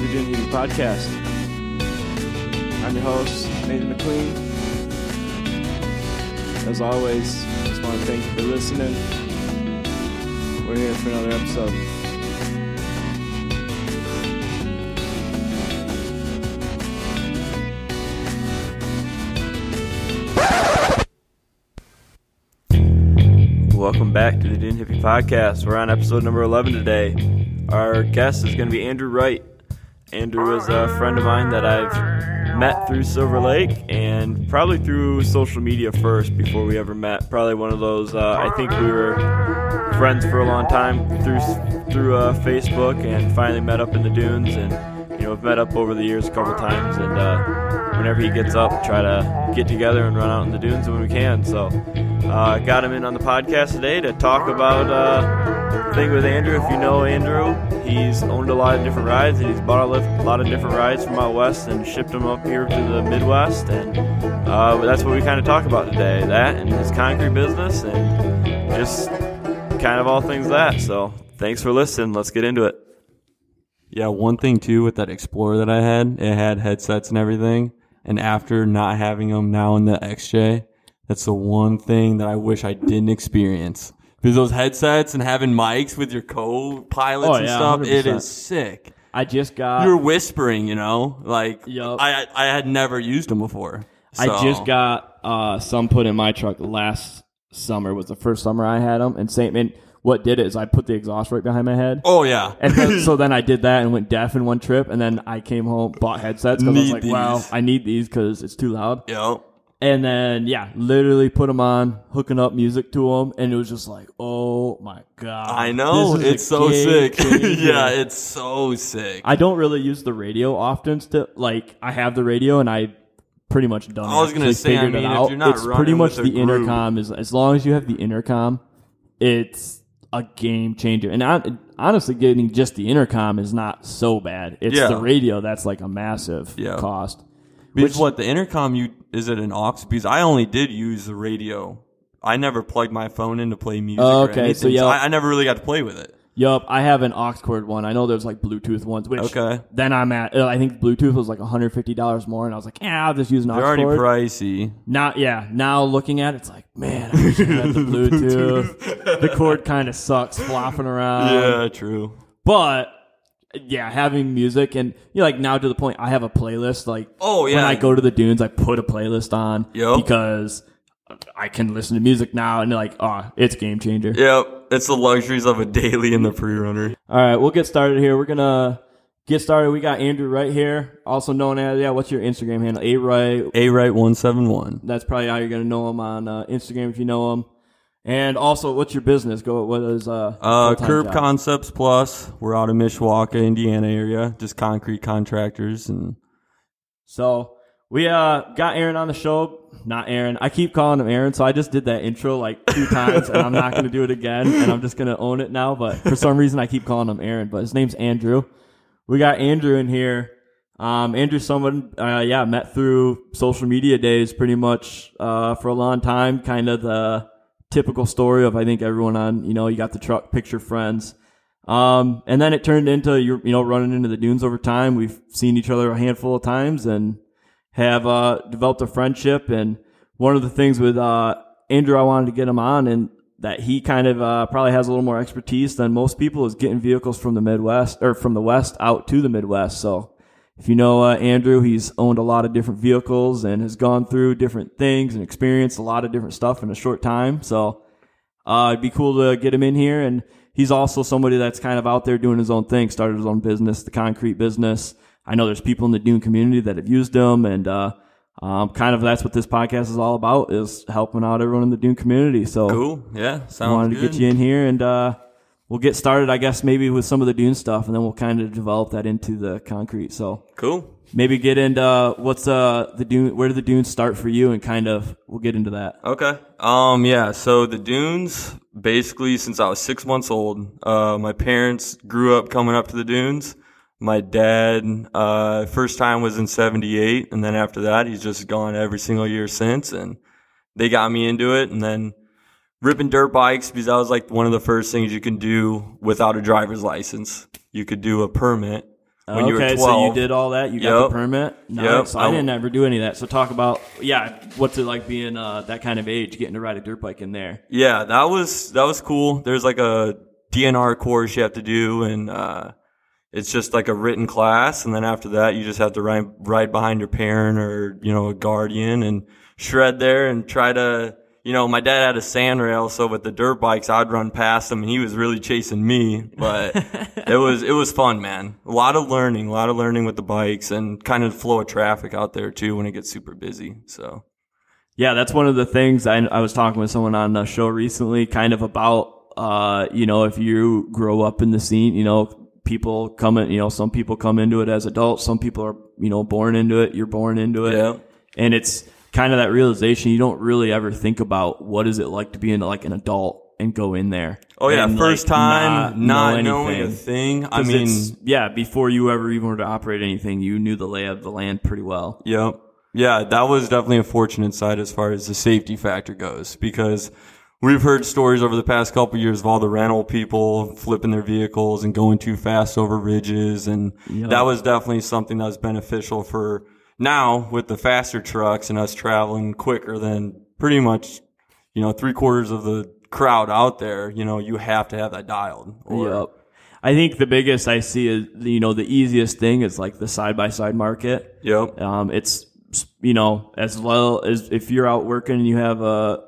the Dune Heavy Podcast. I'm your host, Nathan McQueen. As always, just want to thank you for listening. We're here for another episode. Welcome back to the Dune Hippie Podcast. We're on episode number 11 today. Our guest is going to be Andrew Wright. Andrew is a friend of mine that I've met through Silver Lake and probably through social media first before we ever met. Probably one of those, uh, I think we were friends for a long time through, through uh, Facebook and finally met up in the dunes and, you know, we've met up over the years a couple times and, uh, whenever he gets up, try to get together and run out in the dunes when we can. So, uh, got him in on the podcast today to talk about uh, thing with Andrew. If you know Andrew, he's owned a lot of different rides and he's bought a lot of different rides from out west and shipped them up here to the Midwest. And uh, that's what we kind of talk about today that and his concrete business and just kind of all things that. So, thanks for listening. Let's get into it. Yeah, one thing too with that Explorer that I had, it had headsets and everything. And after not having them now in the XJ, that's the one thing that I wish I didn't experience. Because those headsets and having mics with your co-pilots Oh, and yeah, stuff, it 100%. is sick. I just got. You're whispering, you know, like Yup. I I had never used them before. I just got uh, some put in my truck last summer. Was the first summer I had them, and same. And what did it is I put the exhaust right behind my head. Oh yeah, And then, so then I did that and went deaf in one trip, and then I came home, bought headsets because I was like, "Wow. I need these because it's too loud." Yo. And then yeah, literally put them on, hooking up music to them, and it was just like, "Oh my god!" I know This is a it's so game sick. changer. yeah, it's so sick. I don't really use the radio often. Still, like I have the radio, and I pretty much done. I was gonna say, I it mean, if you're not it's pretty much the intercom. Is as long as you have the intercom, it's a game changer. And I, honestly, getting just the intercom is not so bad. It's Yeah. the radio that's like a massive Yeah. cost. Because Which- what the intercom you is it an aux? Because I only did use the radio. I never plugged my phone in to play music. Oh, or okay, anything, so yeah. I, I never really got to play with it. Yup, I have an aux cord one. I know there's like Bluetooth ones, which Okay. then I'm at. uh, I think Bluetooth was like 150 dollars more, and I was like, yeah, I'll just use an aux They're already cord. pricey. Now, yeah, now looking at it, it's like, man, I wish I had the Bluetooth. the cord kind of sucks flopping around. yeah, true. But yeah, having music and you know, like now to the point, I have a playlist. Like, Oh, yeah, when. I go to the dunes, I put a playlist on Yup. because I can listen to music now, and like, oh, it's game changer. Yep, it's the luxuries of a daily in the pre-runner. All right, we'll get started here. We're gonna get started. We got Andrew right here, also known as yeah. What's your Instagram handle? A right A right one seven one. That's probably how you're gonna know him on uh, Instagram if you know him. And also, what's your business? Go. What is uh? Uh, Curb job? Concepts Plus. We're out of Mishawaka, Indiana area. Just concrete contractors and So we uh got Aaron on the show. Not Aaron. I keep calling him Aaron, so I just did that intro like two times, and I'm not gonna do it again. And I'm just gonna own it now. But for some reason, I keep calling him Aaron. But his name's Andrew. We got Andrew in here. Um, Andrew, someone, uh, yeah, met through social media days pretty much, uh, for a long time. Kind of the typical story of, I think everyone on, you know, you got the truck picture friends. Um, and then it turned into, you you know, running into the dunes over time. We've seen each other a handful of times and have, uh, developed a friendship. And one of the things with, uh, Andrew, I wanted to get him on and that he kind of, uh, probably has a little more expertise than most people is getting vehicles from the Midwest or from the West out to the Midwest. So, if you know uh, Andrew, he's owned a lot of different vehicles and has gone through different things and experienced a lot of different stuff in a short time. So uh, it'd be cool to get him in here. And he's also somebody that's kind of out there doing his own thing, started his own business, the concrete business. I know there's people in the Dune community that have used him, and uh, um, kind of that's what this podcast is all about is helping out everyone in the Dune community. So cool. Yeah, sounds wanted good. to get you in here and uh, we'll get started, I guess, maybe with some of the Dune stuff, and then we'll kind of develop that into the concrete. So Cool. maybe get into uh, what's uh the dune where did the dunes start for you and kind of we'll get into that Okay. Um. Yeah. So the dunes, basically, since I was six months old, uh, my parents grew up coming up to the dunes. My dad, uh, first time was in '78, and then after that, he's just gone every single year since. And they got me into it, and then ripping dirt bikes because that was like one of the first things you can do without a driver's license. you could do a permit when you were okay, 12. so you did all that. You got Yep. the permit. Nice. Yep. So I I- didn't ever do any of that. So talk about yeah, what's it like being uh, that kind of age, getting to ride a dirt bike in there? Yeah, that was that was cool. There's like a DNR course you have to do, and uh, it's just like a written class, and then after that, you just have to ride ride behind your parent or you know a guardian and shred there and try to. You know, my dad had a sand rail, so with the dirt bikes, I'd run past him, and he was really chasing me. But it was it was fun, man. A lot of learning, a lot of learning with the bikes, and kind of flow of traffic out there too when it gets super busy. So Yeah, that's one of the things I, I was talking with someone on the show recently, kind of about, uh, you know, if you grow up in the scene, you know, people come in, you know, some people come into it as adults, some people are, you know, born into it, you're born into it. Yeah. And it's kind of that realization you don't really ever think about what is it like to be in like an adult and go in there. Oh yeah, first like, time not, know knowing a thing. I mean, yeah, before you ever even were to operate anything, you knew the lay of the land pretty well. Yep. Yeah, that was definitely a fortunate side as far as the safety factor goes because we've heard stories over the past couple of years of all the rental people flipping their vehicles and going too fast over ridges and Yep. that was definitely something that was beneficial for now with the faster trucks and us traveling quicker than pretty much, you know, three quarters of the crowd out there, you know, you have to have that dialed. Or, Yep. I think the biggest I see is, you know, the easiest thing is like the side by side market. Yep. Um, it's, you know, as well as if you're out working and you have a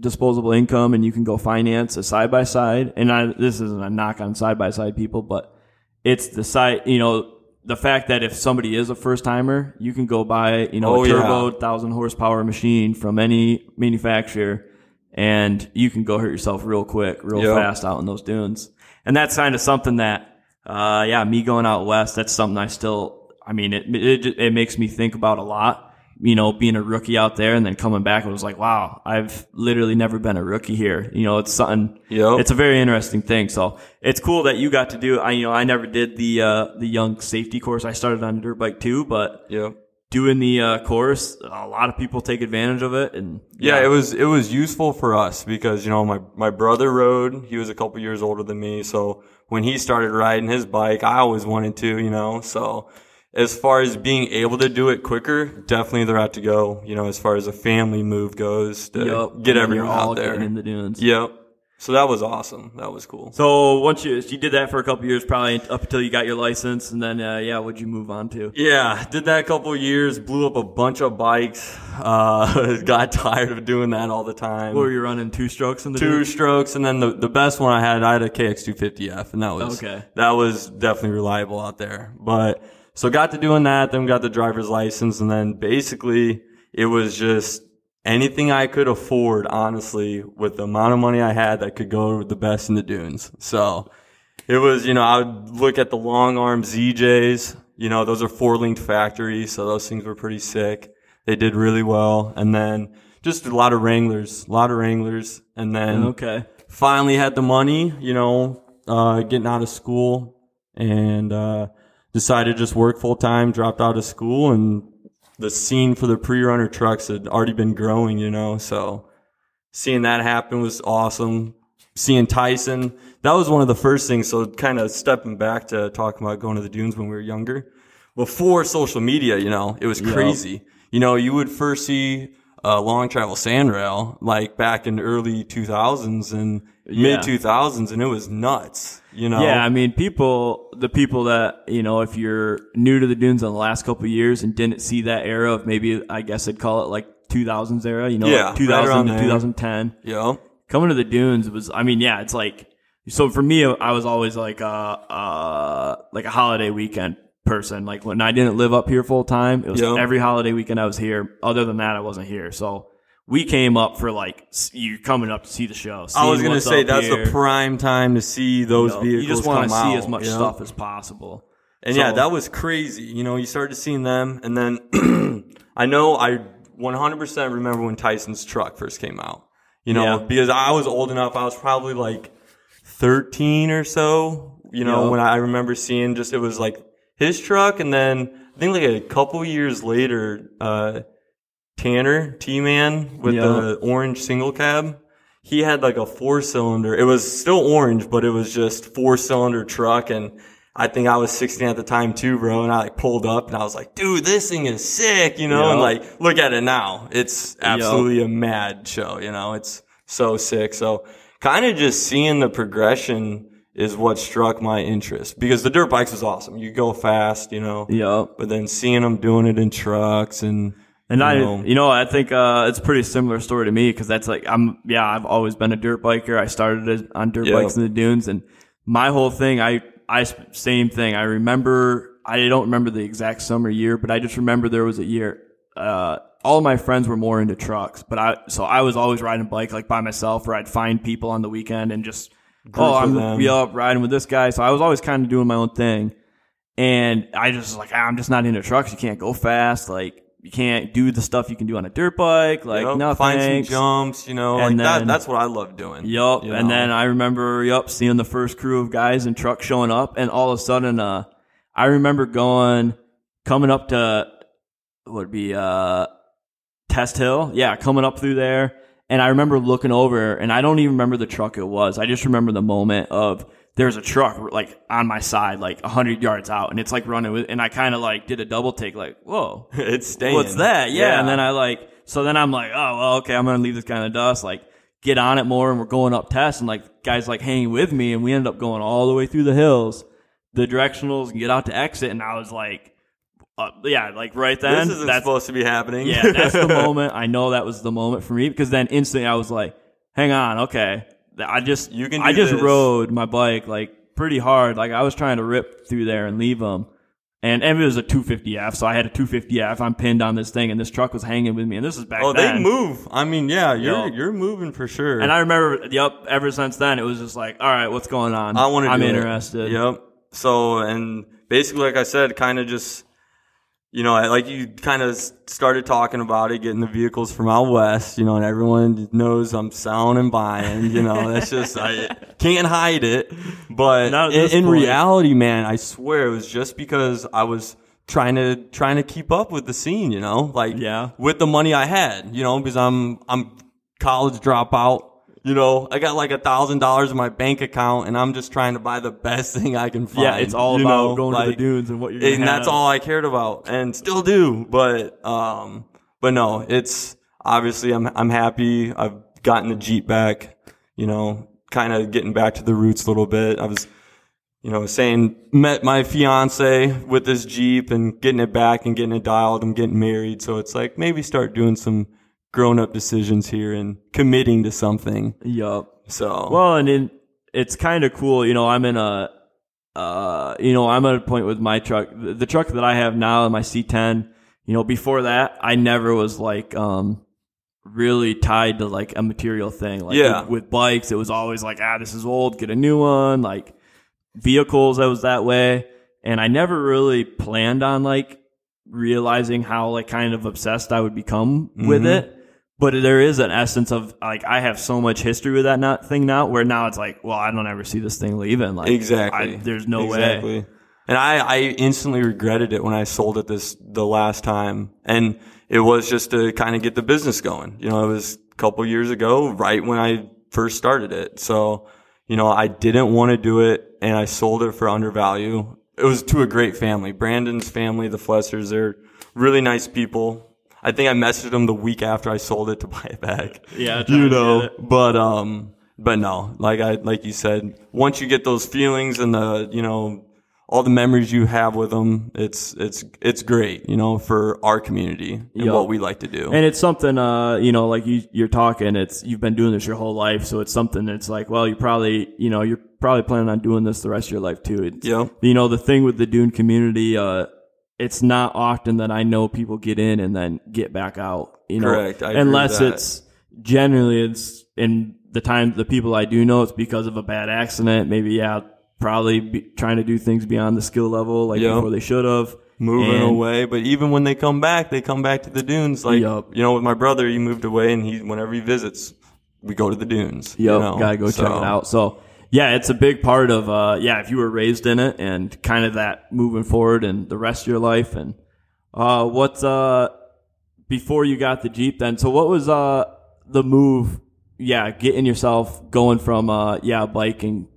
disposable income and you can go finance a side by side. And I, this isn't a knock on side by side people, but it's the side, you know, the fact that if somebody is a first timer, you can go buy, you know, Oh, a yeah. turbo thousand horsepower machine from any manufacturer and you can go hurt yourself real quick, real Yep. fast out in those dunes. And that's kind of something that, uh, yeah, me going out west, that's something I still, I mean, it, it, it makes me think about a lot. You know, being a rookie out there and then coming back, it was like, wow, I've literally never been a rookie here. You know, it's something, Yep. it's a very interesting thing. So it's cool that you got to do, I, you know, I never did the, uh, the young safety course. I started on a dirt bike too, but Yep. doing the, uh, course, a lot of people take advantage of it. And Yeah, it was it was useful for us because you know my my brother rode. He was a couple years older than me, so when he started riding his bike, I always wanted to, you know. So as far as being able to do it quicker, definitely the route to go. You know, as far as a family move goes, to Yup. get everyone out there. in the dunes. Yep. So that was awesome. That was cool. So once you you did that for a couple years, probably up until you got your license, and then uh, yeah, what'd you move on to? Yeah, did that a couple of years, blew up a bunch of bikes, uh, got tired of doing that all the time. What were you running two strokes in the two dunes? strokes, and then the, the best one I had, I had a KX250F, and that was Okay. that was definitely reliable out there. But so got to doing that, then got the driver's license, and then basically it was just anything I could afford, honestly, with the amount of money I had that could go with the best in the dunes. So it was, you know, I would look at the long arm ZJs. You know, those are four linked factories, so those things were pretty sick. They did really well, and then just a lot of Wranglers, a lot of Wranglers, and then Okay. finally had the money, you know, uh, getting out of school and, uh, decided to just work full time, dropped out of school and the scene for the pre-runner trucks had already been growing, you know, so seeing that happen was awesome. Seeing Tyson, that was one of the first things. So kind of stepping back to talking about going to the dunes when we were younger. Before social media, you know, it was crazy. You know, you would first see a long travel sand rail like back in the early 2000s and Yeah. mid 2000s and it was nuts, you know? Yeah, I mean, people, the people that you know, if you're new to the dunes in the last couple of years and didn't see that era of maybe, I guess I'd call it like 2000s era, you know, Yeah, like 2000 around to 2010. Yeah. coming to the dunes was i mean yeah it's like so for me i was always like uh uh like a holiday weekend person like when i didn't live up here full time it was Yeah. every holiday weekend i was here other than that i wasn't here so we came up for like you coming up to see the show I was gonna say that's here. the prime time to see those You know, vehicles. you just want to see out, as much you know? stuff as possible And yeah, that was crazy. You know, you started seeing them, and then I know I 100% remember when Tyson's truck first came out. You know, Yeah. because I was old enough. I was probably like 13 or so. You know, Yeah. when I remember seeing just it was like his truck, and then I think like a couple years later, uh, Tanner T Man with Yeah. the orange single cab. He had like a four cylinder. It was still orange, but it was just four cylinder truck and I think I was 16 at the time too, bro. And I like pulled up and I was like, dude, this thing is sick, you know? Yeah. And like, look at it now. It's absolutely a mad show, you know? It's so sick. So kind of just seeing the progression is what struck my interest because the dirt bikes was awesome. You go fast, you know? Yep. But then seeing them doing it in trucks and, And I, know. you know, I think uh, it's a pretty similar story to me because that's like I'm, yeah, I've always been a dirt biker. I started on dirt Yeah. bikes in the dunes, and my whole thing, I, I same thing. I remember, I don't remember the exact summer year, but I just remember there was a year. Uh, all my friends were more into trucks, but I, so I was always riding a bike like by myself, or I'd find people on the weekend and just, oh, I'm yeah, riding with this guy. So I was always kind of doing my own thing. And I just was like, ah, I'm just not into trucks. You can't go fast. Like, you can't do the stuff you can do on a dirt bike. Like, you know, no find some jumps, you know, And like that, that's what I love doing. Yup. you And know? then I remember, yup, seeing the first crew of guys in trucks showing up. And all of a sudden, uh, I remember going, coming up to, what would be, uh, Test Hill. Yeah, coming up through there. And I remember looking over, and I don't even remember the truck it was. I just remember the moment of there's a truck like on my side, like hundred yards out, and it's like running with, and I kind of like did a double take, like, whoa, it's staying. what's that? Yeah. And then I like, so then I'm like, oh, well, okay, I'm going to leave this kind of dust. Like, get on it more. And we're going up test. And like, guys like hanging with me. And we ended up going all the way through the hills, the directionals, and get out to exit. And I was like, uh, yeah, like right then. this isn't that's, supposed to be happening. yeah, that's the moment. I know that was the moment for me because then instantly I was like, hang on, okay. I just, You can I just this. rode my bike like pretty hard. Like I was trying to rip through there and leave them. And, and it was a 250F, so I had a 250F. I'm pinned on this thing, and this truck was hanging with me. And this is back Oh, then. they move. I mean, yeah, you're Yo. you're moving for sure. And I remember, yep, ever since then, it was just like, all right, what's going on? I want to. I'm do it. interested. Yep. So, and basically, like I said, kind of just, you know, like you kind of started talking about it, getting the vehicles from out west, you know, and everyone knows I'm selling and buying. You know, that's just I can't hide it. But in, in reality, man, I swear it was just because I was trying to trying to keep up with the scene. You know, like Yeah. with the money I had. You know, because I'm I'm college dropout. You know, I got like a thousand dollars in my bank account, and I'm just trying to buy the best thing I can find. Yeah, it's all you about know? going to the dunes and what you're and that's all I cared about, and still do. But um, but no, it's obviously I'm I'm happy. I've gotten the Jeep back. You know, kind of getting back to the roots a little bit. I was, you know, saying met my fiance with this Jeep and getting it back and getting it dialed. I'm getting married, so it's like maybe start doing some grown up decisions here and committing to something. Yup. So Well, and it, it's kind of cool. You know, I'm in a, uh, you know, I'm at a point with my truck. The, the truck that I have now, my C10. You know, before that, I never was like, um, really tied to like a material thing. Like Yeah. with, with bikes, it was always like, ah, this is old, get a new one. Like vehicles, I was that way, and I never really planned on like realizing how like kind of obsessed I would become with Mhm. it. But there is an essence of like I have so much history with that not, thing now, where now it's like, well, I don't ever see this thing leaving. Like Exactly. I, there's no way. exactly. And I, I instantly regretted it when I sold it this the last time, and it was just to kind of get the business going. You know, it was a couple years ago, right when I first started it. So, you know, I didn't want to do it, and I sold it for undervalue. It was to a great family, Brandon's family, the Flessers. They're really nice people. I think I messaged them the week after I sold it to buy it back Yeah, you know but um but no like i like you said once you get those feelings and the you know all the memories you have with them it's it's it's great you know for our community and Yup. what we like to do And it's something, uh, you know, like you, you're talking, it's, you've been doing this your whole life. So it's something that's like, well, you probably, you know, you're probably planning on doing this the rest of your life too. It's, yeah you know, the thing with the Dune community, uh, it's not often that I know people get in and then get back out, you know, Correct. I unless it's generally it's in the time, the people I do know, it's because of a bad accident. Maybe, yeah, probably be, trying to do things beyond the skill level, like Yeah. before they should have. moving And- away but even when they come back they come back to the dunes like Yup. you know with my brother he moved away and he whenever he visits we go to the dunes you know? gotta go check it out. So yeah, it's a big part of uh yeah, if you were raised in it and kind of that moving forward and the rest of your life and uh what's uh before you got the Jeep then. So what was uh the move yeah, getting yourself going from uh yeah, and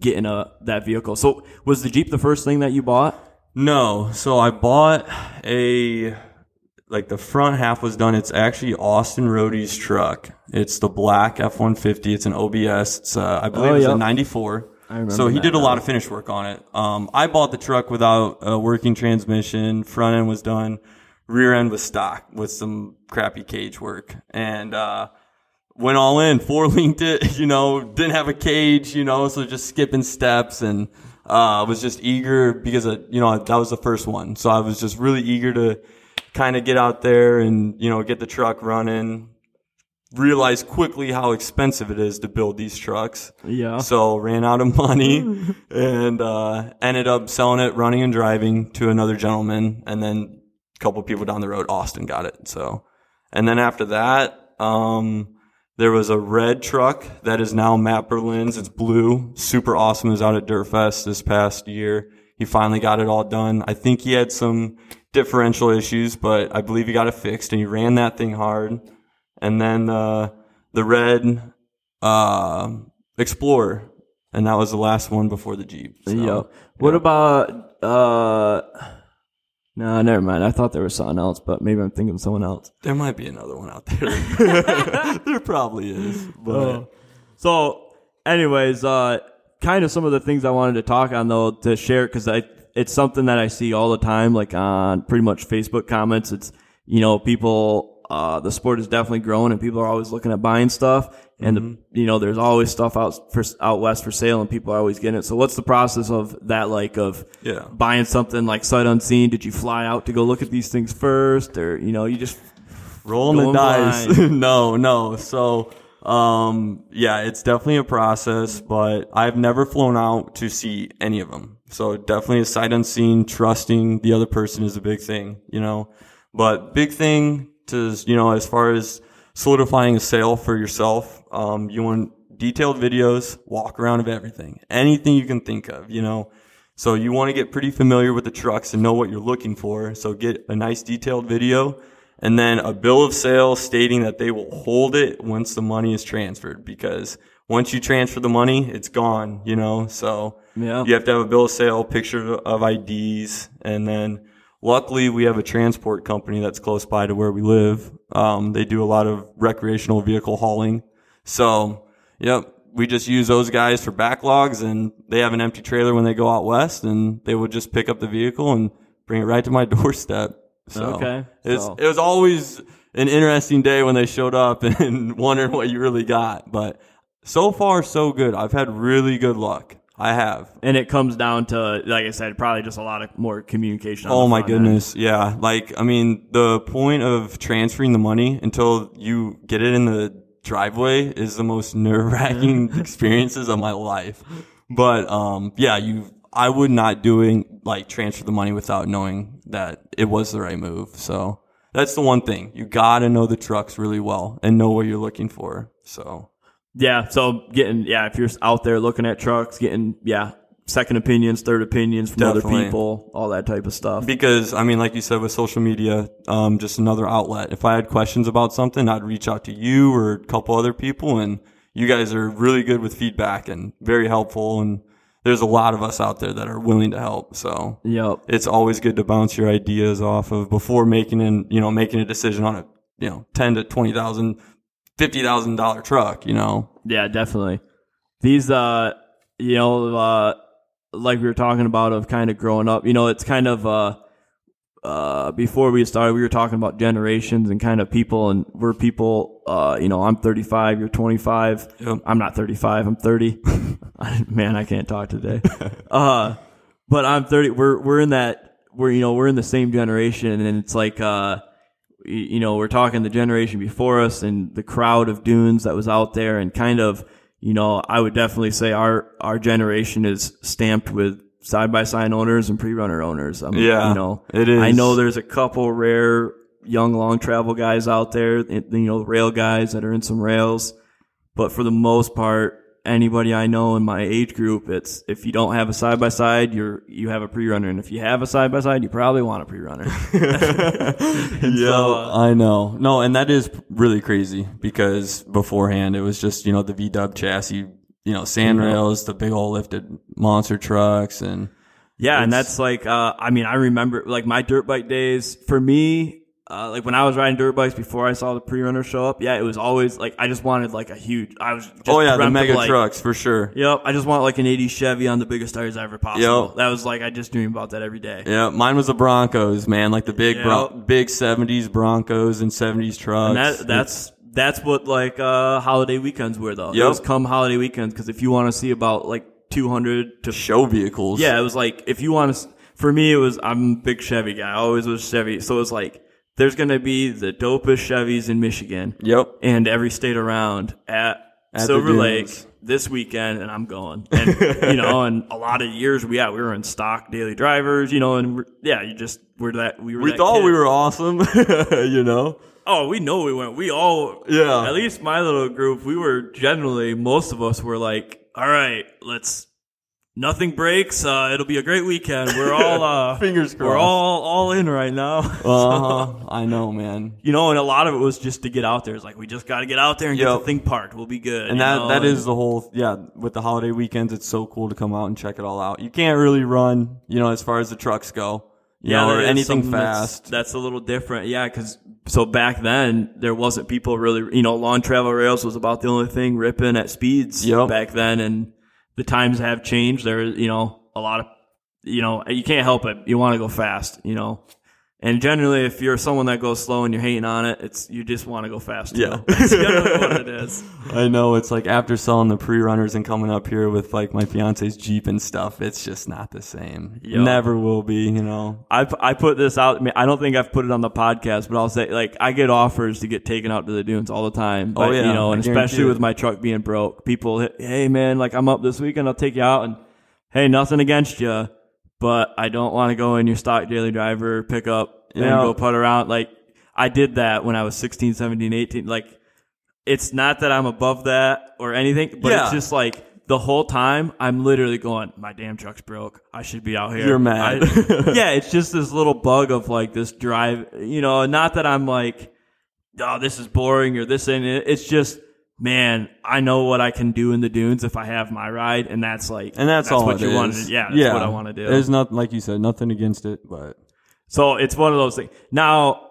getting a that vehicle. So was the Jeep the first thing that you bought? No, so I bought a like the front half was done. It's actually Austin Roadie's truck. It's the black F one fifty. It's an OBS. It's uh, I believe Oh, it's a yep. ninety four. remember So he did a lot of finish work on it. Um, I bought the truck without a working transmission. Front end was done. Rear end was stock with some crappy cage work and. uh went all in, four linked it, you know, didn't have a cage, you know, so just skipping steps and, uh, was just eager because, uh, you know, that was the first one. So I was just really eager to kind of get out there and, you know, get the truck running. Realized quickly how expensive it is to build these trucks. Yeah. So ran out of money and, uh, ended up selling it, running and driving to another gentleman. And then a couple people down the road, Austin got it. So, and then after that, um, there was a red truck that is now Matt Berlin's. It's blue. Super awesome. It was out at Dirtfest this past year. He finally got it all done. I think he had some differential issues, but I believe he got it fixed and he ran that thing hard. And then, uh, the red, uh, Explorer. And that was the last one before the Jeep. So, yeah. What about uh no, never mind. I thought there was something else, but maybe I'm thinking of someone else. There might be another one out there. there probably is. But Oh. So, anyways, uh, kind of some of the things I wanted to talk on though to share because I it's something that I see all the time, like on pretty much Facebook comments. It's you know people, uh, the sport is definitely growing, and people are always looking at buying stuff, and the, you know there's always stuff out for out west for sale, and people are always getting it. So, what's the process of that like of Yeah. buying something like sight unseen? Did you fly out to go look at these things first, or you know you just rolling the dice. no, no. So, um, yeah, it's definitely a process, but I've never flown out to see any of them. So definitely a sight unseen, trusting the other person is a big thing, you know, but big thing to, you know, as far as solidifying a sale for yourself, um, you want detailed videos, walk around of everything, anything you can think of, you know, so you want to get pretty familiar with the trucks and know what you're looking for. So get a nice detailed video and then a bill of sale stating that they will hold it once the money is transferred because once you transfer the money, it's gone, you know? So Yeah. you have to have a bill of sale, picture of IDs, and then luckily we have a transport company that's close by to where we live. Um, they do a lot of recreational vehicle hauling. So, yep, we just use those guys for backlogs and they have an empty trailer when they go out west and they would just pick up the vehicle and bring it right to my doorstep. So Okay, It's, so- it was always an interesting day when they showed up and wondering what you really got. But so far, so good. I've had really good luck. I have. and it comes down to like I said, probably just a lot of more communication. on Oh my front end. goodness. Yeah. Like, I mean, the point of transferring the money until you get it in the driveway is the most nerve wracking experiences of my life. But, um, yeah, you, I would not doing like transfer the money without knowing that it was the right move. So that's the one thing. You gotta know the trucks really well and know what you're looking for. So Yeah, so getting yeah, if you're out there looking at trucks, getting yeah, second opinions, third opinions from other people, all that type of stuff. Because I mean, like you said, with social media, um, just another outlet. If I had questions about something, I'd reach out to you or a couple other people, and you guys are really good with feedback and very helpful. And there's a lot of us out there that are willing to help. So Yep. it's always good to bounce your ideas off of before making an, you know, making a decision on a, you know, ten to twenty thousand, fifty thousand dollar truck. You know, Yeah, definitely. These uh you know, uh like we were talking about of kind of growing up, you know, it's kind of uh uh before we started we were talking about generations and kind of people and we're people uh you know, I'm 35, you're 25. Yep. I'm not 35, I'm 30. Man, I can't talk today. uh but I'm 30 we're we're in that we're you know, we're in the same generation and it's like uh you know, we're talking the generation before us and the crowd of dunes that was out there and kind of, you know, I would definitely say our, our generation is stamped with side by side owners and pre runner owners. Um, Yeah, you know, it is. I know there's a couple rare young long travel guys out there, you know, rail guys that are in some rails, but for the most part, anybody I know in my age group, it's if you don't have a side by side, you're you have a pre runner, and if you have a side by side, you probably want a pre runner. yeah, so, uh, I know. No, and that is really crazy because beforehand it was just, you know, the V dub chassis, you you know, sandrails, the big old lifted monster trucks and Yeah, and that's like, uh, I mean, I remember like my dirt bike days. For me, uh, like when I was riding dirt bikes before I saw the pre-runner show up, yeah, it was always like I just wanted like a huge. I was just oh yeah, the mega like, trucks for sure. Yep, I just want like an '80 Chevy on the biggest tires ever possible. Yep. That was like I just dream about that every day. Yeah, mine was the Broncos, man, like the big Yeah. Bron- big 70s Broncos and 70s trucks. And that that's that's what like uh holiday weekends were though. It Yep. was come holiday weekends because if you want to see about like 200 to show vehicles. Yeah, it was like if you want to. For me, it was I'm a big Chevy guy. I always was Chevy. So it was like there's gonna be the dopest Chevys in Michigan Yep. and every state around at, At Silver. Lake this weekend, and I'm going. And you know, and a lot of years, we yeah, we were in stock daily drivers. You know, and yeah, you just we're that we were. We thought kid. we were awesome, you know. Oh, we know we went. We all, Yeah. At least my little group, we were generally most of us were like, all right, let's. Nothing breaks. Uh, it'll be a great weekend. We're all uh, Fingers crossed. We're all all in right now. Uh-huh. I know, man. you know, and a lot of it was just to get out there. It's like we just got to get out there and get the thing parked. We'll be good. And that know, that is the whole yeah. With the holiday weekends, it's so cool to come out and check it all out. You can't really run, you know, as far as the trucks go, you know, or anything something that's- fast. That's, a little different. Yeah, because so back then there wasn't people really. You know, long travel rails was about the only thing ripping at speeds Yep. back then, and the times have changed. There, you know, a lot of, you know, you can't help it. You want to go fast, you know. And generally, if you're someone that goes slow and you're hating on it, it's you just want to go fast. Too. Yeah. that's generally what it is. I know it's like after selling the pre-runners and coming up here with like my fiance's Jeep and stuff, it's just not the same. Yup. Never will be, you know. I, I put this out. I, mean, I don't think I've put it on the podcast, but I'll say like I get offers to get taken out to the dunes all the time. Oh, but, Oh, yeah, you know, and especially with my truck being broke, people, hit, hey man, like I'm up this weekend, I'll take you out, and hey, nothing against you, but I don't want to go in your stock daily driver pickup and Yeah. go put around. Like I did that when I was 16, 17, 18. Like it's not that I'm above that or anything, but Yeah. it's just like. The whole time, I'm literally going, my damn truck's broke. I should be out here. You're mad. I- yeah, it's just this little bug of like this drive, you know, not that I'm like, oh, this is boring or this ain't it. It's just, man, I know what I can do in the dunes if I have my ride, and that's like, And that's, all what you is. want to Yeah, that's what I want to do. There's not like you said, nothing against it, but So it's one of those things. Now,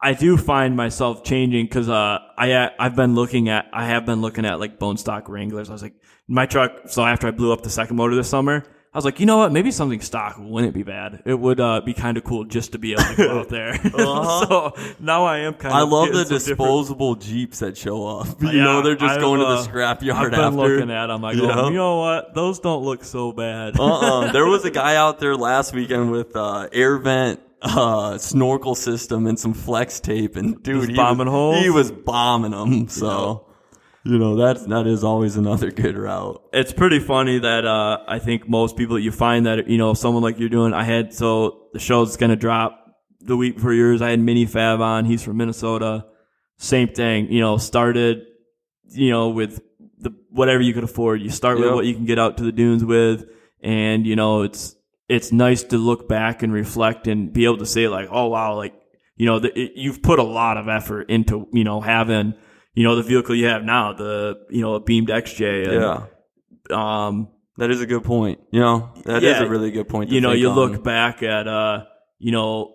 I do find myself changing because uh, I I've been looking at I have been looking at like bone stock Wranglers. I was like, my truck. So after I blew up the second motor this summer, I was like, you know what? Maybe something stock wouldn't be bad. It would uh, be kind of cool just to be able to go out there. Uh-huh. so now I am kind I of. I love the some different- disposable Jeeps that show up. You Yeah, know, they're just I've, going to uh, the scrapyard I've been after. looking at them. I go, Yeah. you know what? Those don't look so bad. uh-uh. There was a guy out there last weekend with uh, air vent uh, snorkel system and some flex tape, and dude, he bombing was, holes? He was bombing them. So, you know, that's that is always another good route. it's pretty funny that uh, I think most people you find that you know someone like you're doing. I had so the show's gonna drop the week before yours. I had Mini Fab on. He's from Minnesota. Same thing. You know, started you know with the whatever you could afford. You start with what you can get out to the dunes with, and you know it's it's nice to look back and reflect and be able to say like, oh wow, like you know the, it, you've put a lot of effort into you know having you know the vehicle you have now, the you know a beamed XJ. And, Yeah, um, that is a good point. You know, that is Yeah. a really good point. You know, you on. look back at, uh, you know,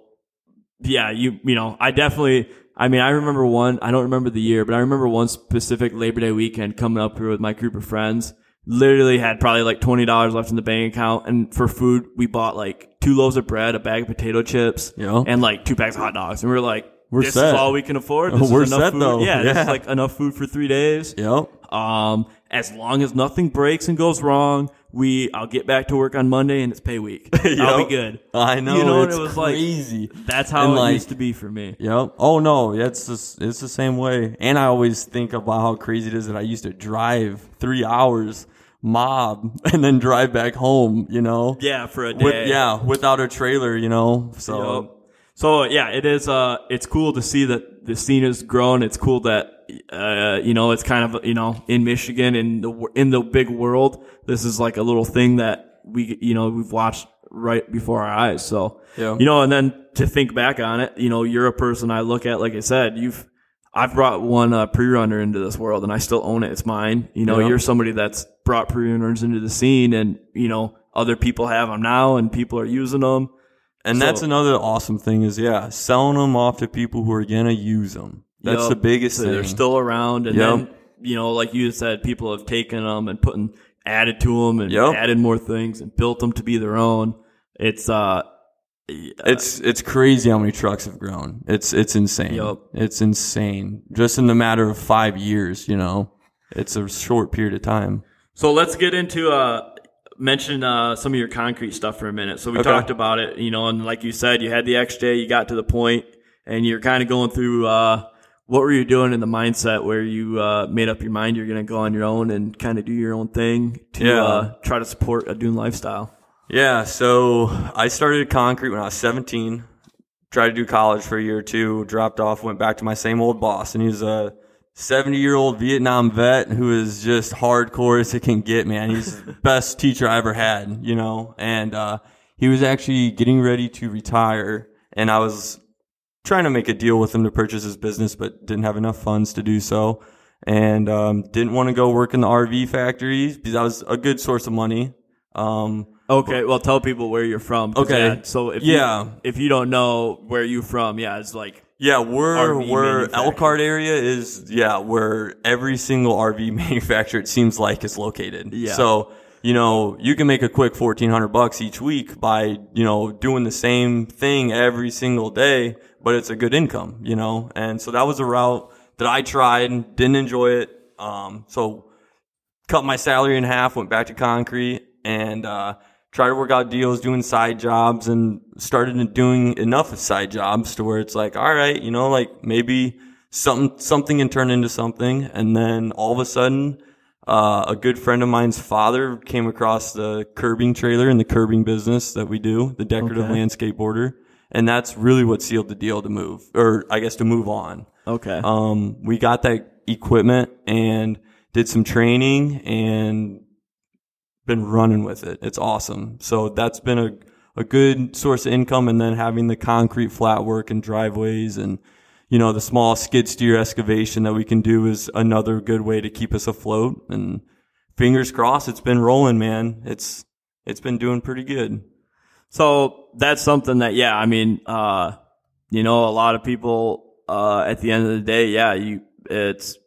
yeah, you, you know, I definitely, I mean, I remember one, I don't remember the year, but I remember one specific Labor Day weekend coming up here with my group of friends. Literally had probably like $20 left in the bank account. And for food, we bought like two loaves of bread, a bag of potato chips, Yeah. and like two packs of hot dogs. And we were like, We're this set. is all we can afford. This We're is enough set, food. though. Yeah, this Yeah. is like enough food for three days. Yep. Um, as long as nothing breaks and goes wrong, we I'll get back to work on Monday and it's pay week. I'll be good. I know. You know, it's it was crazy. like that's how And, it like- used to be for me. Yep. Oh no, it's just, it's the same way. And I always think about how crazy it is that I used to drive three hours mob and then drive back home. You know. Yeah, for a day. With, yeah, without a trailer. You know. So. Yep. So yeah, it is. Uh, it's cool to see that the scene has grown. It's cool that uh, you know, it's kind of you know in Michigan in the in the big world. This is like a little thing that we you know we've watched right before our eyes. So Yeah. you know, and then to think back on it, you know, you're a person I look at. Like I said, you've I've brought one uh, pre-runner into this world and I still own it. It's mine. You know, Yeah. you're somebody that's brought pre-runners into the scene and, you know, other people have them now and people are using them. And So- that's another awesome thing is yeah, selling them off to people who are gonna use them. That's Yup. the biggest So thing. they're still around. And Yep. then, you know, like you said, people have taken them and putting, added to them and Yep. added more things and built them to be their own. It's, uh, It's it's crazy how many trucks have grown. It's it's insane. Yup. It's insane. Just in the matter of five years, you know, it's a short period of time. So let's get into uh mention uh some of your concrete stuff for a minute. So we Okay. talked about it, you know, and like you said, you had the XJ, you got to the point and you're kind of going through uh what were you doing in the mindset where you uh made up your mind you're going to go on your own and kind of do your own thing to Yeah. uh try to support a dune lifestyle. Yeah, so I started concrete when I was 17. Tried to do college for a year or two, dropped off, went back to my same old boss, and he's a 70 year old Vietnam vet who is just hardcore as it can get, man. He's the best teacher I ever had, you know, and, uh, he was actually getting ready to retire, and I was trying to make a deal with him to purchase his business, but didn't have enough funds to do so. And, um, didn't want to go work in the RV factories because that was a good source of money. Um, Okay, well tell people where you're from. Okay. yeah, so if Yeah. you, if you don't know where you're from, yeah, it's like Yeah, we're RV we're. Elkhart area is yeah where every single RV manufacturer it seems like is located. Yeah. So you know you can make a quick fourteen hundred bucks each week by you know doing the same thing every single day, but it's a good income. You know, and so that was a route that I tried, and didn't enjoy it. Um, so cut my salary in half, went back to concrete, and uh, tried to work out deals, doing side jobs, and started doing enough of side jobs to where it's like, all right, you know, like maybe something something can turn into something, and then all of a sudden. Uh, a good friend of mine's father came across the curbing trailer in the curbing business that we do, the decorative Okay. landscape border. And that's really what sealed the deal to move, or I guess to move on. okay. Um, we got that equipment and did some training and been running with it. It's awesome. So that's been a, a good source of income. And then having the concrete flat work and driveways and, you know, the small skid steer excavation that we can do is another good way to keep us afloat. And fingers crossed, it's been rolling, man. It's, it's been doing pretty good. So that's something that, yeah, I mean, uh, you know, a lot of people, uh, at the end of the day, yeah, you, it's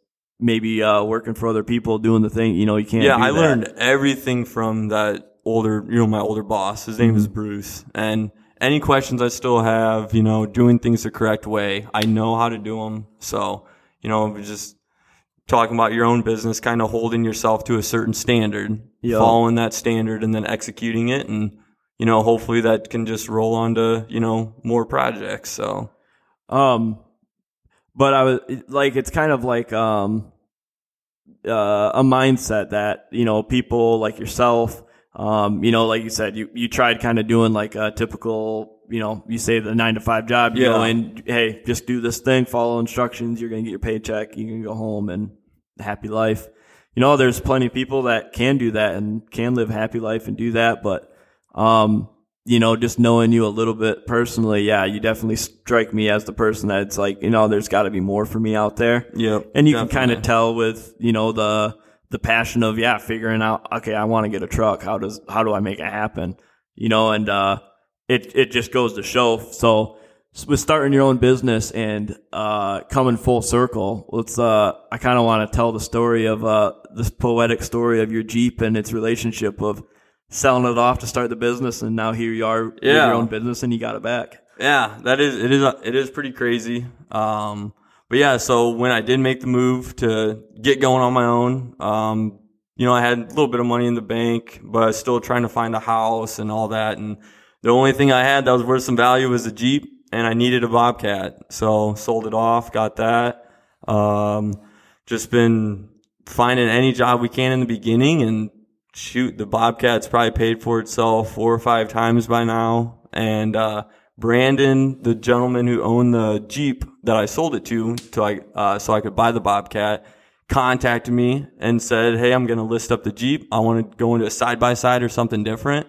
maybe, uh, working for other people doing the thing, you know, you can't. Yeah, I that. learned everything from that older, you know, my older boss. His name is Mm-hmm. Bruce. And any questions I still have, you know, doing things the correct way, I know how to do them. So, you know, just talking about your own business, kind of holding yourself to a certain standard, Yep. following that standard and then executing it. And, you know, hopefully that can just roll on to, you know, more projects. So, Um, but I was like, it's kind of like, um, uh, a mindset that, you know, people like yourself, um, you know, like you said, you, you tried kind of doing like a typical, you know, you say the nine to five job, you Yeah. go in, hey, just do this thing, follow instructions, you're to get your paycheck, you can go home and happy life. You know, there's plenty of people that can do that and can live a happy life and do that, but, um, you know, just knowing you a little bit personally, yeah, you definitely strike me as the person that's like, you know, there's got to be more for me out there. yep. And you can kind of tell with, you know, the, the passion of, yeah, figuring out, okay, I want to get a truck. How does, how do I make it happen? You know, and, uh, it, it just goes to show. So with starting your own business and, uh, coming full circle, let's, uh, I kind of want to tell the story of, uh, this poetic story of your Jeep and its relationship of selling it off to start the business. And now here you are Yeah. your own business and you got it back. Yeah, that is it is it is pretty crazy. Um, but yeah, so when I did make the move to get going on my own, um, you know, I had a little bit of money in the bank, but still trying to find a house and all that. And the only thing I had that was worth some value was a Jeep, and I needed a Bobcat, so sold it off, got that. Um, just been finding any job we can in the beginning and shoot, the Bobcat's probably paid for itself four or five times by now. And, uh, Brandon, the gentleman who owned the Jeep that I sold it to, to I, uh, so I could buy the Bobcat, contacted me and said, Hey, I'm going to list up the Jeep. I want to go into a side by side or something different.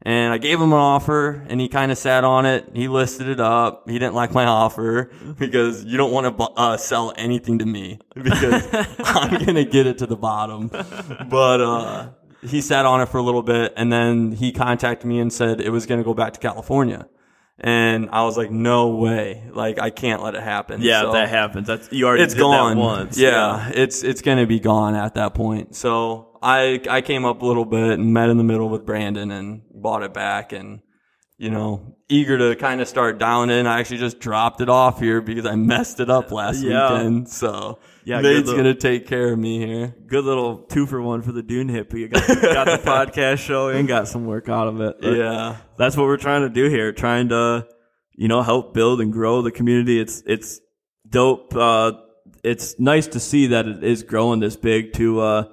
And I gave him an offer and he kind of sat on it. He listed it up. He didn't like my offer because you don't want to bu- uh, sell anything to me because I'm going to get it to the bottom. But, uh, he sat on it for a little bit and then he contacted me and said it was going to go back to California. And I was like, no way. Like, I can't let it happen. Yeah, So- that happens. That's you already it's did gone that once. Yeah, it's it's gonna be gone at that point. So I I came up a little bit and met in the middle with Brandon and bought it back and you know eager to kind of start dialing in. I actually just dropped it off here because I messed it up last Yeah. weekend. So Yeah, Nate's little- gonna take care of me here. Good little two for one for the Dune hippie. Got, got the podcast show and got some work out of it. But Yeah, that's what we're trying to do here. Trying to, you know, help build and grow the community. It's it's dope. Uh, it's nice to see that it is growing this big. To uh,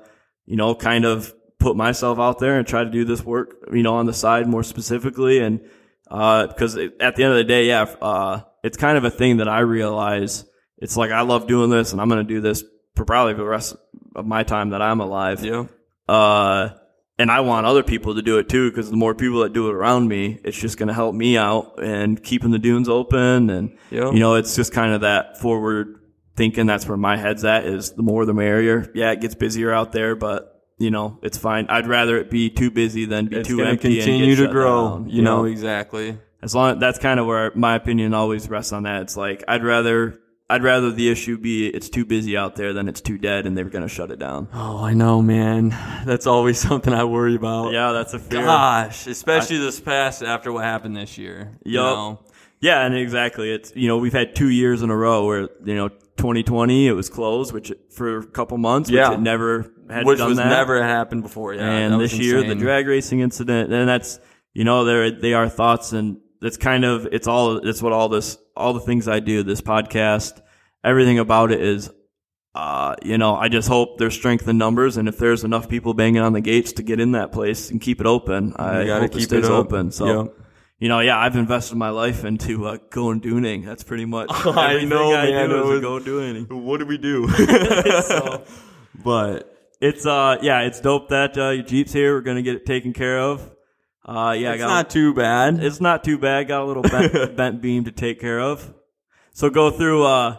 you know, kind of put myself out there and try to do this work. You know, on the side more specifically, and because at the end of the day, yeah, uh, it's kind of a thing that I realize. It's like I love doing this, and I'm going to do this for probably the rest of my time that I'm alive. yeah, Uh, and I want other people to do it too, because the more people that do it around me, it's just going to help me out and keeping the dunes open. And, Yeah. you know, it's just kind of that forward thinking. That's where my head's at is the more the merrier. Yeah, it gets busier out there, but you know, it's fine. I'd rather it be too busy than be it's too empty continue to grow. down, you know exactly. as long that's kind of where my opinion always rests on that. It's like I'd rather I'd rather the issue be it's too busy out there than it's too dead and they're going to shut it down. Oh, I know, man. That's always something I worry about. Yeah, that's a fear. Gosh, especially this past after what happened this year. You Yup. know? Yeah, and exactly. It's you know we've had two years in a row where you know 2020 it was closed, which for a couple months, Yeah. which it never had which done was that. never happened before. Yeah, and this year insane. the drag racing incident, and that's you know they they are thoughts, and it's kind of it's all it's what all this all the things I do, this podcast, everything about it is. Uh, you know, I just hope there's strength in numbers, and if there's enough people banging on the gates to get in that place and keep it open, I hope it keep stays it open. So, Yep. you know, yeah, I've invested my life into uh, going dooning. That's pretty much I everything know, I man. do It is was- go dooning. What do we do? so, but it's uh yeah, it's dope that uh, your Jeep's here. We're gonna get it taken care of. Uh yeah, it's got not too bad. it's not too bad. Got a little bent, bent beam to take care of. So go through. uh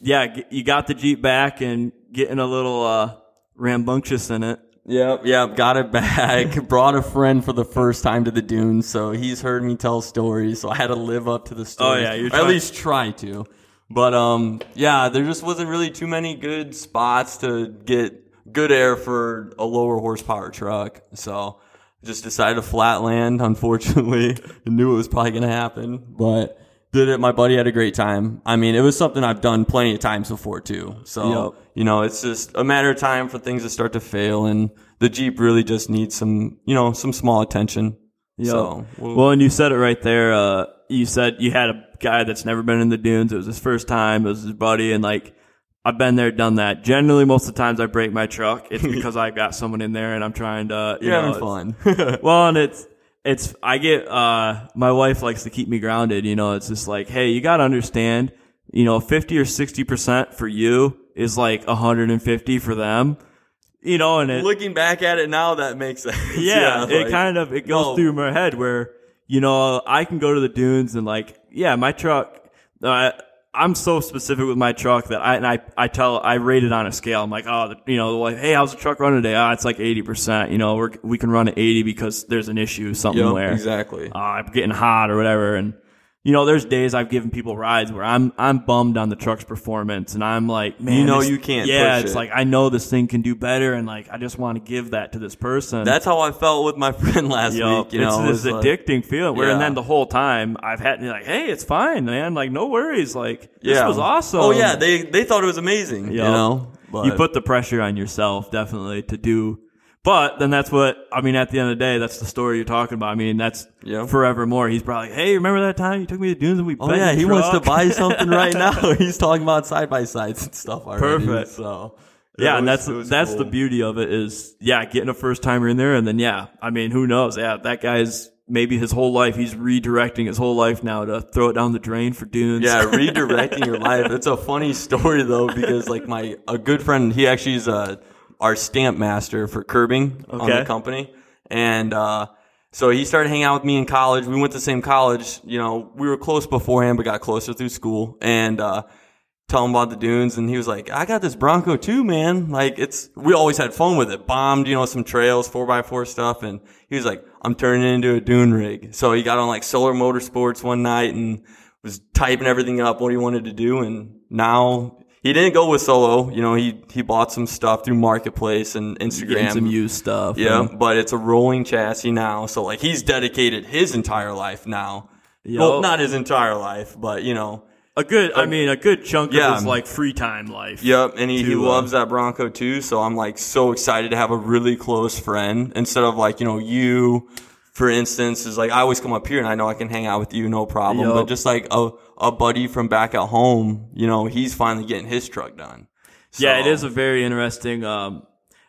Yeah, g- you got the Jeep back and getting a little uh rambunctious in it. Yep, yep, got it back. Brought a friend for the first time to the dunes, so he's heard me tell stories, so I had to live up to the stories. Oh, yeah, you're at least try to. But um yeah, there just wasn't really too many good spots to get good air for a lower horsepower truck. So just decided to flatland, unfortunately. Knew it was probably gonna happen, but did it. My buddy had a great time. I mean, it was something I've done plenty of times before too. So Yep. you know, it's just a matter of time for things to start to fail, and the Jeep really just needs some, you know, some small attention. So, we'll- well, and you said it right there. Uh, you said you had a guy that's never been in the dunes. It was his first time. It was his buddy, and like I've been there, done that. Generally, most of the times I break my truck, it's because I've got someone in there and I'm trying to. You you're know, having fun. Well, and it's it's I get uh my wife likes to keep me grounded. You know, it's just like, hey, you got to understand. You know, fifty or sixty percent for you is like hundred and fifty for them. You know, and it Looking back at it now, that makes sense. yeah, it like- kind of it goes no. through my head where you know I can go to the dunes and like yeah, my truck. Uh, I'm so specific with my truck that I and I I tell I rate it on a scale. I'm like oh the, you know like hey how's the truck running today? Ah, it's like eighty percent. You know we're we can run at eighty because there's an issue Yep, somewhere. exactly. Uh, I'm getting hot or whatever and. You know, there's days I've given people rides where I'm I'm bummed on the truck's performance, and I'm like, man, you know you can't Yeah, it's it. like I know this thing can do better, and like I just want to give that to this person. That's how I felt with my friend last Yup, week. You know, it's this it was like- addicting feeling. Where and then the whole time I've had like, hey, it's fine, man. Like no worries. Like this yeah. was awesome. Oh yeah, they they thought it was amazing. You know, but you put the pressure on yourself definitely to do. But then that's what I mean. At the end of the day, that's the story you're talking about. I mean, that's Yep. forevermore. He's probably, hey, remember that time you took me to dunes and we? Oh yeah, he wants to buy something right now. He's talking about side by sides and stuff already. Perfect. So Yeah, it and that's that's cool. the beauty of it is yeah, getting a first timer in there, and then yeah, I mean, who knows? Yeah, that guy's maybe his whole life he's redirecting his whole life now to throw it down the drain for dunes. Yeah, redirecting your life. It's a funny story though because like my a good friend, he actually is uh, our stamp master for curbing on the company, and uh, So he started hanging out with me in college. We went to the same college. You know, we were close beforehand, but got closer through school. And uh, tell him about the dunes, and he was like, "I got this Bronco too, man. Like it's we always had fun with it. Bombed, you know, some trails, four x four stuff." And he was like, "I'm turning it into a dune rig." So he got on like Solar Motorsports one night and was typing everything up what he wanted to do, and now he didn't go with solo. You know, he he bought some stuff through Marketplace and Instagram. Some used stuff. Yeah, and- but it's a rolling chassis now. So like he's dedicated his entire life now. Well, not his entire life, but you know. a good. I mean, a good chunk Yeah. of his like free time life. Yep, and he, he to, uh, loves that Bronco too. So I'm like so excited to have a really close friend instead of like you know you, for instance, is like I always come up here and I know I can hang out with you no problem. Yup. But just like a a buddy from back at home, you know, he's finally getting his truck done. Yeah, it is a very interesting. Um,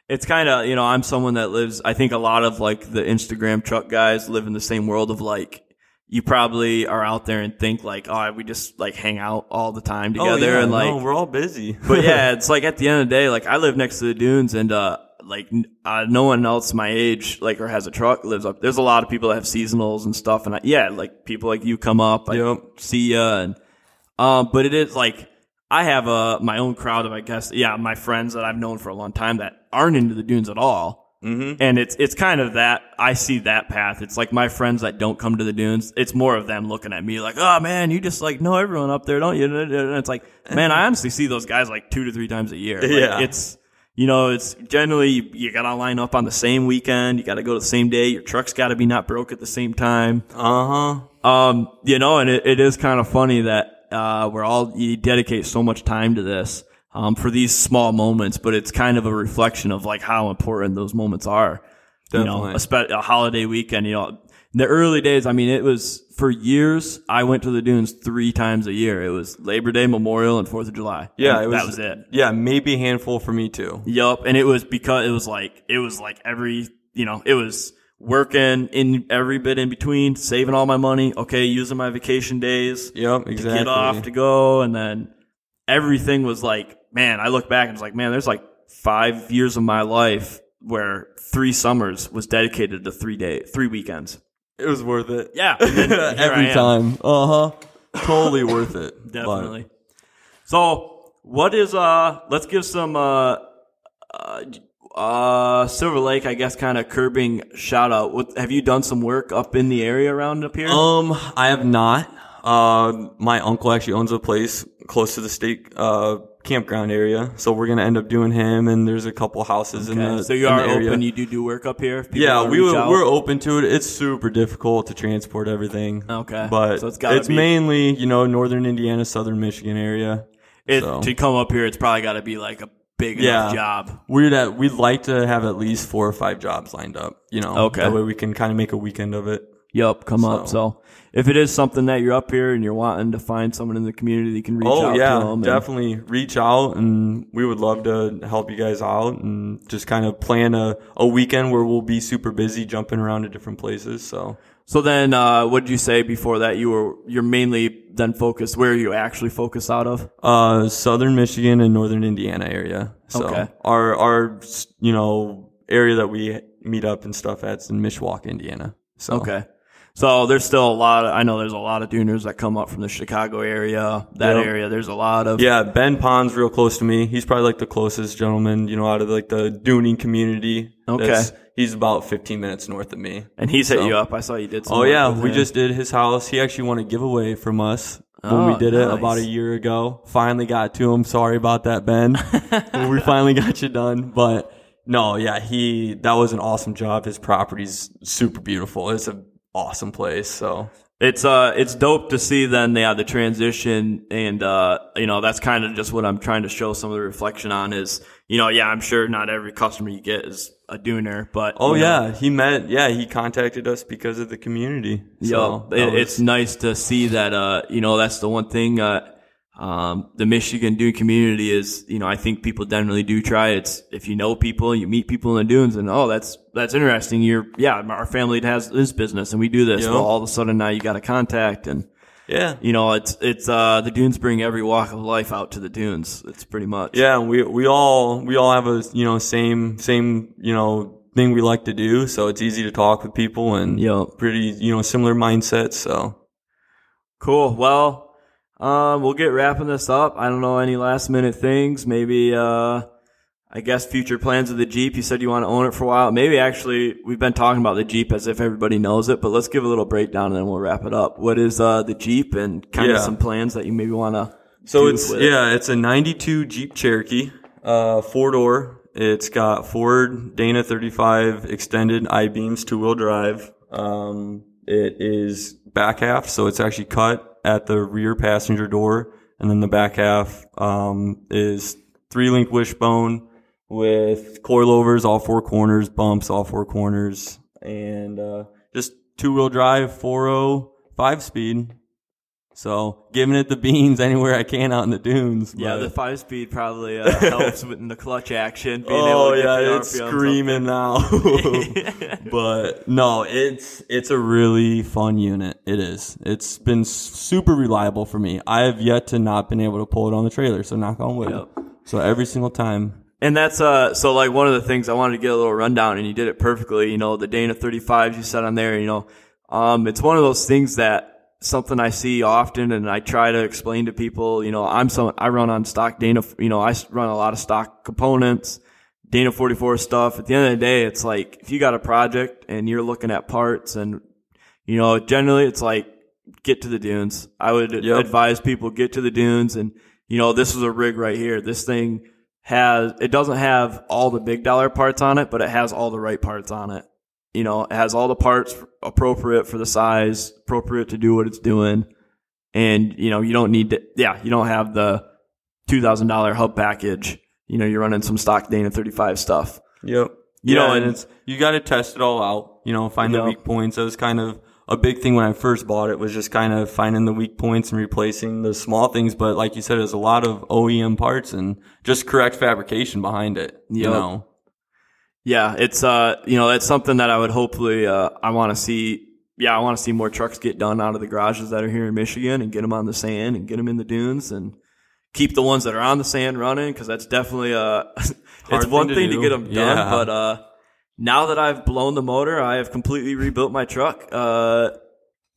it's kind of you know I'm someone that lives. I think a lot of like the Instagram truck guys live in the same world of like you probably are out there and think like oh we just like hang out all the time Oh, together yeah, and like no, we're all busy. but yeah it's like at the end of the day like I live next to the dunes and uh like uh, no one else my age like or has a truck lives up. There's a lot of people that have seasonals and stuff and I, yeah like people like you come up I Yep. see ya and um, but it is like I have a my own crowd of I guess yeah my friends that I've known for a long time that aren't into the dunes at all. Mm-hmm. And it's it's kind of that I see that path. It's like my friends that don't come to the dunes. It's more of them looking at me like, oh man, you just like know everyone up there, don't you? And it's like, man, I honestly see those guys like two to three times a year. Like, Yeah. it's you know, it's generally you, you got to line up on the same weekend. You got to go to the same day. Your truck's got to be not broke at the same time. Uh huh. Um, you know, and it, it is kind of funny that uh, we're all you dedicate so much time to this um, for these small moments, but it's kind of a reflection of like how important those moments are. You know, Definitely. a, spe- a holiday weekend. You know, in the early days, I mean, it was for years. I went to the dunes three times a year. It was Labor Day, Memorial, and Fourth of July. Yeah, it was, that was it. Yeah, maybe a handful for me too. Yup, and it was because it was like it was like every you know it was working in every bit in between, saving all my money. Okay, using my vacation days Yep, exactly. to get off to go, and then everything was like, man. I look back and it's like, man, there's like five years of my life where three summers was dedicated to three day, three weekends. It was worth it. Yeah, and then here I every time. Uh huh. Totally worth it. But- Definitely. So, what is uh? Let's give some uh, uh, uh, Silver Lake, I guess, kind of curbing shout out. What have you done some work up in the area around up here? Um, I have not. Uh, my uncle actually owns a place close to the state uh campground area, so we're gonna end up doing him. And there's a couple houses in Okay, the so you are open. You do do work up here. if people yeah, we we're open to it. It's super difficult to transport everything. Okay, but so it's it's be- mainly you know northern Indiana, southern Michigan area. It, so. To come up here, it's probably got to be like a big Yeah. enough job. We'd at, we'd like to have at least four or five jobs lined up. You know, Okay. That way we can kind of make a weekend of it. Yup, come up. So- So if it is something that you're up here and you're wanting to find someone in the community, you can reach Oh out yeah, to them. and- definitely reach out and we would love to help you guys out and just kind of plan a, a weekend where we'll be super busy jumping around to different places. So So then, uh, what did you say before that? You were you're mainly then focused. Where are you actually focused out of? uh, southern Michigan and northern Indiana area. So Okay. our our you know area that we meet up and stuff at's in Mishawaka, Indiana. So Okay. So there's still a lot. Of, I know there's a lot of duners that come up from the Chicago area. That Yep. area, there's a lot of. Yeah, Ben Pond's real close to me. He's probably like the closest gentleman, you know, out of like the Dooning community. Okay. He's about 15 minutes north of me. And he's hit you up. I saw you did. Some Oh yeah, we him. just did his house. He actually won a giveaway from us when Oh, we did it nice. about a year ago. Finally got to him. Sorry about that, Ben. we finally got you done, but no, yeah, he that was an awesome job. His property's super beautiful. It's an awesome place. So It's uh, it's dope to see then yeah the transition and uh, you know that's kind of just what I'm trying to show some of the reflection on is you know yeah I'm sure not every customer you get is a dooner but oh you know, yeah, he met. Yeah, he contacted us because of the community. Yo, So that it, was- it's nice to see that. Uh, you know, that's the one thing. Uh, um, the Michigan dune community is, you know, I think people generally do try. It's if you know people, you meet people in the dunes, and oh, that's that's interesting. You're, yeah, our family has this business, and we do this. Yeah. Well, all of a sudden now you got a contact, and yeah. you know, it's it's uh, the dunes bring every walk of life out to the dunes. It's pretty much Yeah, we we all we all have a you know same same you know thing we like to do. So it's easy to talk with people and Yep. pretty, you know, similar mindsets. So Cool. Well, um, we'll get wrapping this up. I don't know any last minute things. Maybe, uh, I guess future plans of the Jeep. You said you want to own it for a while. Maybe actually we've been talking about the Jeep as if everybody knows it, but let's give a little breakdown and then we'll wrap it up. What is, uh, the Jeep and kind of some plans that you maybe want to So it's yeah, it's a '92 Jeep Cherokee, uh, four door. It's got Ford Dana 35 extended I beams, two wheel drive. Um, it is back half, so it's actually cut at the rear passenger door, and then the back half um, is three link wishbone with coilovers all four corners, bumps all four corners, and uh, just two wheel drive, 4.0 five speed. So giving it the beans anywhere I can out in the dunes. Yeah, the five speed probably uh, helps with the clutch action. Being oh able to yeah, the it's screaming now. but no, it's it's a really fun unit. It is. It's been super reliable for me. I have yet to not been able to pull it on the trailer. So knock on wood. Yep. So every single time. And that's uh so like one of the things I wanted to get a little rundown and you did it perfectly, you know, the Dana 35s you said on there, you know. Um it's one of those things that something I see often and I try to explain to people, you know, I'm some I run on stock Dana, you know, I run a lot of stock components, Dana 44 stuff. At the end of the day, it's like if you got a project and you're looking at parts and you know, generally it's like get to the dunes. I would Yep. advise people get to the dunes and you know, this is a rig right here. This thing has it doesn't have all the big dollar parts on it, but it has all the right parts on it. You know, it has all the parts appropriate for the size, appropriate to do what it's doing. And, you know, you don't need to yeah, you don't have the two thousand dollar hub package. You know, you're running some stock Dana thirty five stuff. Yep. You You know, and and- it's you got to test it all out. You know, find Yep. the weak points. That was kind of a big thing when I first bought it. Was just kind of finding the weak points and replacing the small things. But like you said, there's a lot of OEM parts and just correct fabrication behind it. You know. Yeah, it's uh, you know, that's something that I would hopefully uh, I want to see. Yeah, I want to see more trucks get done out of the garages that are here in Michigan and get them on the sand and get them in the dunes and keep the ones that are on the sand running because that's definitely uh, it's Hard one thing thing to to, get them done, Yeah. but uh, now that I've blown the motor, I have completely rebuilt my truck uh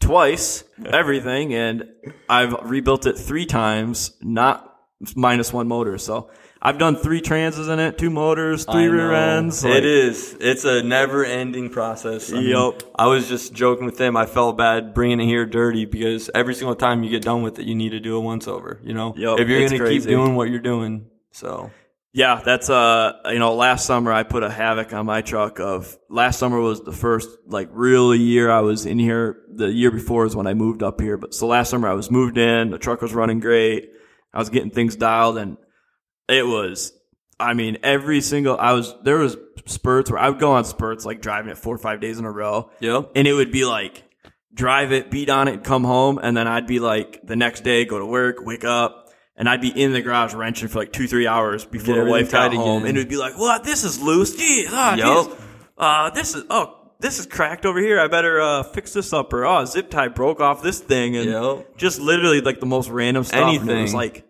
twice, everything, and I've rebuilt it three times, not minus one motor. So I've done three transes in it, two motors, three I rear know. ends. it like- is. It's a never ending process. I mean, Yup. I was just joking with him. I felt bad bringing it here dirty because every single time you get done with it, you need to do a once over, you know? Yup, if you're going to keep doing what you're doing. So, Yeah, that's uh you know, last summer I put a havoc on my truck of last summer was the first like real year I was in here. The year before is when I moved up here. But so last summer I was moved in, the truck was running great. I was getting things dialed and it was I mean, every single I was there was spurts where I would go on spurts like driving it four or five days in a row. yep. And it would be like drive it, beat on it, come home, and then I'd be like the next day, go to work, wake up, and I'd be in the garage wrenching for like two, three hours before Get the wife got home. again. And it'd be like, What? This is loose. Jeez, ah, Yup. jeez. Uh this is oh this is cracked over here. I better uh fix this up or oh zip tie broke off this thing and Yup. just literally like the most random stuff. And it was Anything. like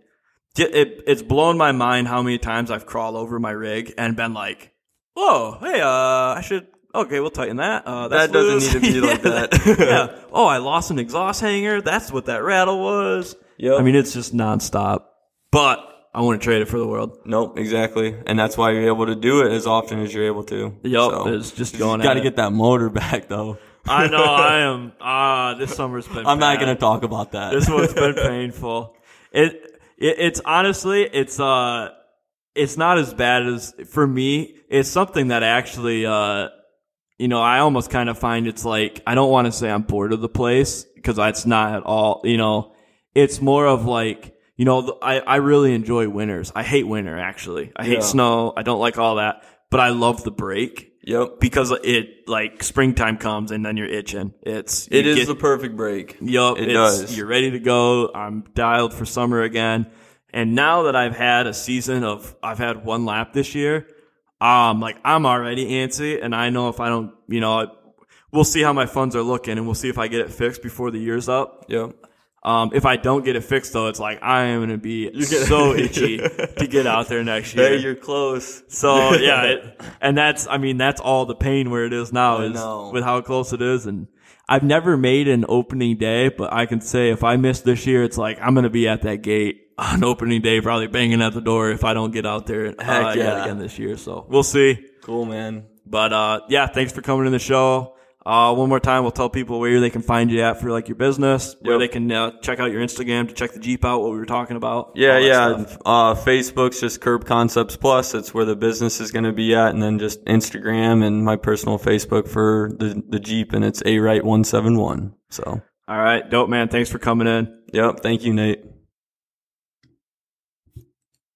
it, it it's blown my mind how many times I've crawled over my rig and been like, Whoa, hey, uh I should okay, we'll tighten that. Uh, that's That doesn't loose. need to be like Yeah, that. yeah. Oh, I lost an exhaust hanger. That's what that rattle was. Yep. I mean, it's just nonstop. But I want to trade it for the world. Nope, exactly. And that's why you're able to do it as often as you're able to. Yup, it's just going Got to get that motor back, though. I know. I am. Ah, this summer's been. I'm not going to talk about that. This one's been painful. It, it it's honestly it's uh it's not as bad as for me. It's something that actually uh you know I almost kind of find it's like I don't want to say I'm bored of the place because it's not at all. You know, it's more of like you know I I really enjoy winters. I hate winter actually. I hate Yeah. snow. I don't like all that. But I love the break yep. because it like springtime comes and then you're itching. It's it is get- the perfect break. Yup, It it's- does. You're ready to go. I'm dialed for summer again. And now that I've had a season of, I've had one lap this year, um, like I'm already antsy, and I know if I don't, you know, we'll see how my funds are looking, and we'll see if I get it fixed before the year's up. Yep. Um, if I don't get it fixed though, it's like I am gonna be so itchy to get out there next year. Hey, you're close. So yeah, it, and that's I mean that's all the pain where it is now I is know. with how close it is, and I've never made an opening day, but I can say if I miss this year, it's like I'm gonna be at that gate on opening day, probably banging at the door if I don't get out there uh, yeah. again this year. So we'll see. Cool, man. But uh, yeah, thanks for coming to the show. Uh, one more time, we'll tell people where they can find you at for like your business, where Yep. they can uh, check out your Instagram to check the Jeep out, what we were talking about. Yeah, yeah. Uh, Facebook's just Curb Concepts Plus. That's where the business is going to be at, and then just Instagram and my personal Facebook for the the Jeep, and it's A Right One Seven One. So, All right, dope man. Thanks for coming in. yep. Thank you, Nate.